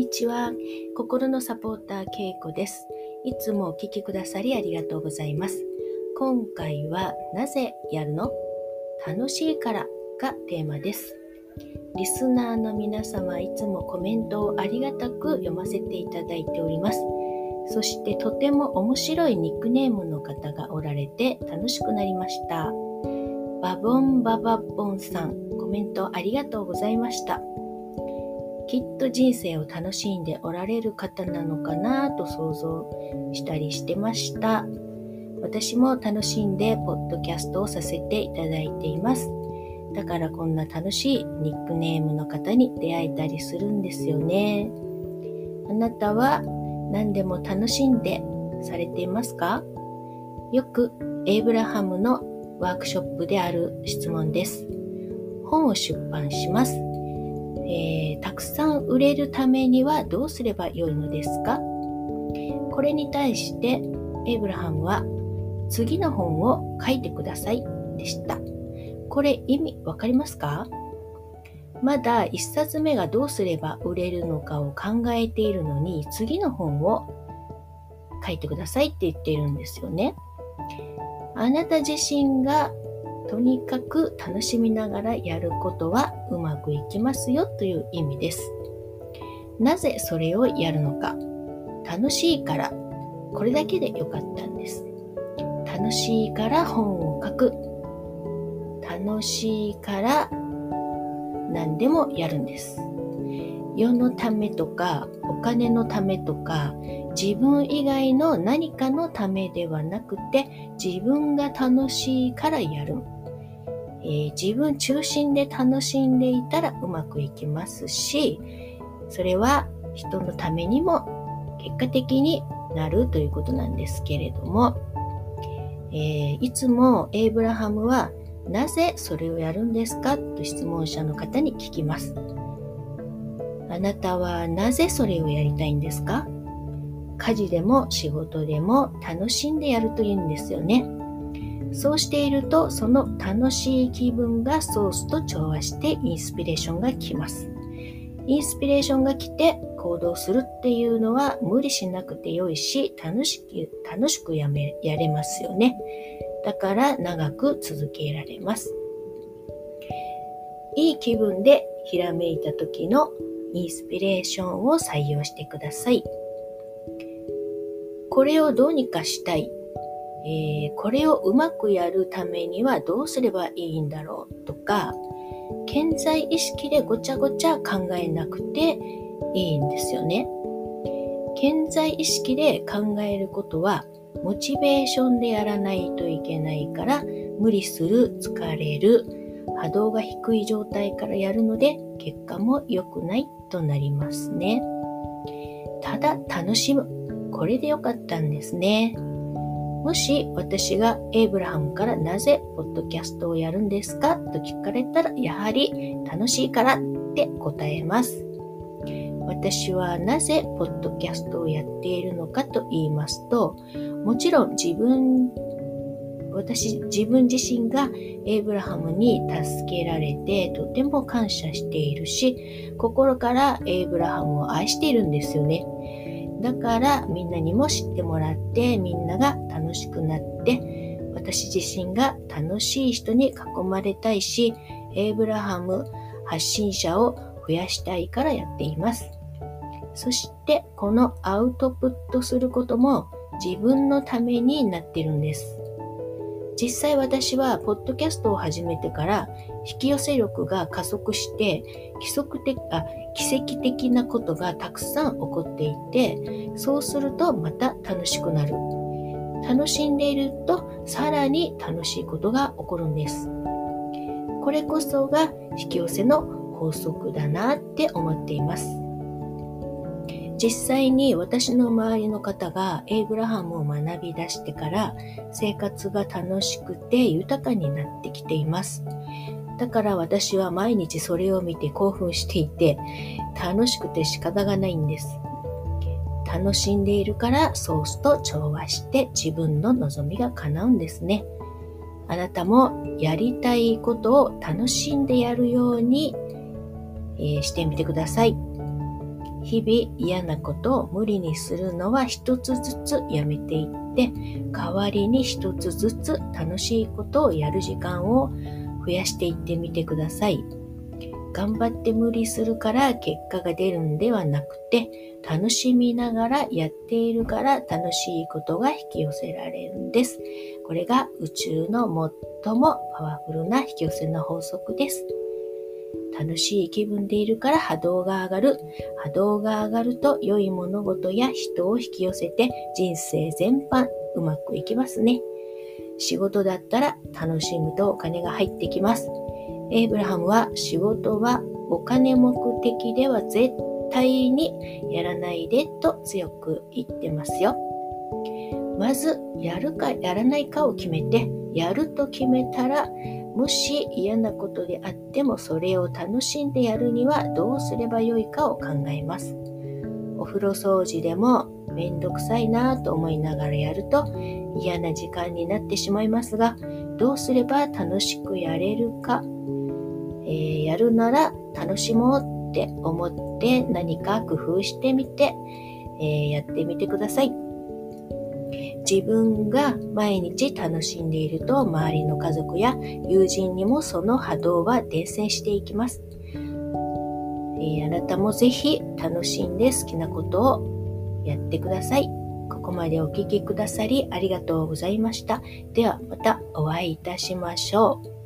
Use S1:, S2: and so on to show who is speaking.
S1: にちは。心のサポーター、けいこです。いつもお聴きくださりありがとうございます。今回は、なぜやるの？楽しいからがテーマです。リスナーの皆様、いつもコメントをありがたく読ませていただいております。そしてとても面白いニックネームの方がおられて楽しくなりました。バボンババボンさん、コメントありがとうございました。きっと人生を楽しんでおられる方なのかなと想像したりしてました。私も楽しんでポッドキャストをさせていただいています。だからこんな楽しいニックネームの方に出会えたりするんですよね。あなたは何でも楽しんでされていますか？よくエイブラハムのワークショップである質問です。本を出版します。えー、たくさん売れるためにはどうすればよいのですか？これに対してエイブラハムは次の本を書いてくださいでした。これ意味わかりますか？まだ一冊目がどうすれば売れるのかを考えているのに次の本を書いてくださいって言っているんですよね。あなた自身がとにかく楽しみながらやることはうまくいきますよという意味です。なぜそれをやるのか。楽しいから。これだけでよかったんです。楽しいから本を書く。楽しいから何でもやるんです。世のためとかお金のためとか自分以外の何かのためではなくて自分が楽しいからやる。えー、自分中心で楽しんでいたらうまくいきますし、それは人のためにも結果的になるということなんですけれども、えー、いつもエイブラハムはなぜそれをやるんですかと質問者の方に聞きます。あなたはなぜそれをやりたいんですか？家事でも仕事でも楽しんでやるというんですよね。そうしていると、その楽しい気分がソースと調和してインスピレーションが来ます。インスピレーションが来て行動するっていうのは無理しなくてよいし、楽しく、楽しくやめ、やれますよね。だから長く続けられます。いい気分でひらめいた時のインスピレーションを採用してください。これをどうにかしたいえー、これをうまくやるためにはどうすればいいんだろうとか、健在意識でごちゃごちゃ考えなくていいんですよね。健在意識で考えることは、モチベーションでやらないといけないから、無理する、疲れる、波動が低い状態からやるので、結果も良くないとなりますね。ただ楽しむ。これで良かったんですね。もし私がエイブラハムからなぜポッドキャストをやるんですかと聞かれたら、やはり楽しいからって答えます。私はなぜポッドキャストをやっているのかと言いますと、もちろん自分、私自分自身がエイブラハムに助けられてとても感謝しているし、心からエイブラハムを愛しているんですよね。だからみんなにも知ってもらってみんなが楽しくなって私自身が楽しい人に囲まれたいしエイブラハム発信者を増やしたいからやっています。そしてこのアウトプットすることも自分のためになってるんです。実際私は、ポッドキャストを始めてから、引き寄せ力が加速して、規則的あ奇跡的なことがたくさん起こっていて、そうするとまた楽しくなる。楽しんでいると、さらに楽しいことが起こるんです。これこそが引き寄せの法則だなって思っています。実際に私の周りの方がエイブラハムを学び出してから生活が楽しくて豊かになってきています。だから私は毎日それを見て興奮していて楽しくて仕方がないんです。楽しんでいるからソースと調和して自分の望みが叶うんですね。あなたもやりたいことを楽しんでやるように、えー、してみてください。日々嫌なことを無理にするのは一つずつやめていって代わりに一つずつ楽しいことをやる時間を増やしていってみてください。頑張って無理するから結果が出るんではなくて楽しみながらやっているから楽しいことが引き寄せられるんです。これが宇宙の最もパワフルな引き寄せの法則です。楽しい気分でいるから波動が上がる。波動が上がると良い物事や人を引き寄せて人生全般うまくいきますね。仕事だったら楽しむとお金が入ってきます。エイブラハムは仕事はお金目的では絶対にやらないでと強く言ってますよ。まずやるかやらないかを決めてやると決めたらもし嫌なことであってもそれを楽しんでやるにはどうすればよいかを考えます。お風呂掃除でもめんどくさいなぁと思いながらやると嫌な時間になってしまいますがどうすれば楽しくやれるか、えー、やるなら楽しもうって思って何か工夫してみて、えー、やってみてください。自分が毎日楽しんでいると周りの家族や友人にもその波動は伝染していきます。えー、あなたもぜひ楽しんで好きなことをやってください。ここまでお聴きくださりありがとうございました。ではまたお会いいたしましょう。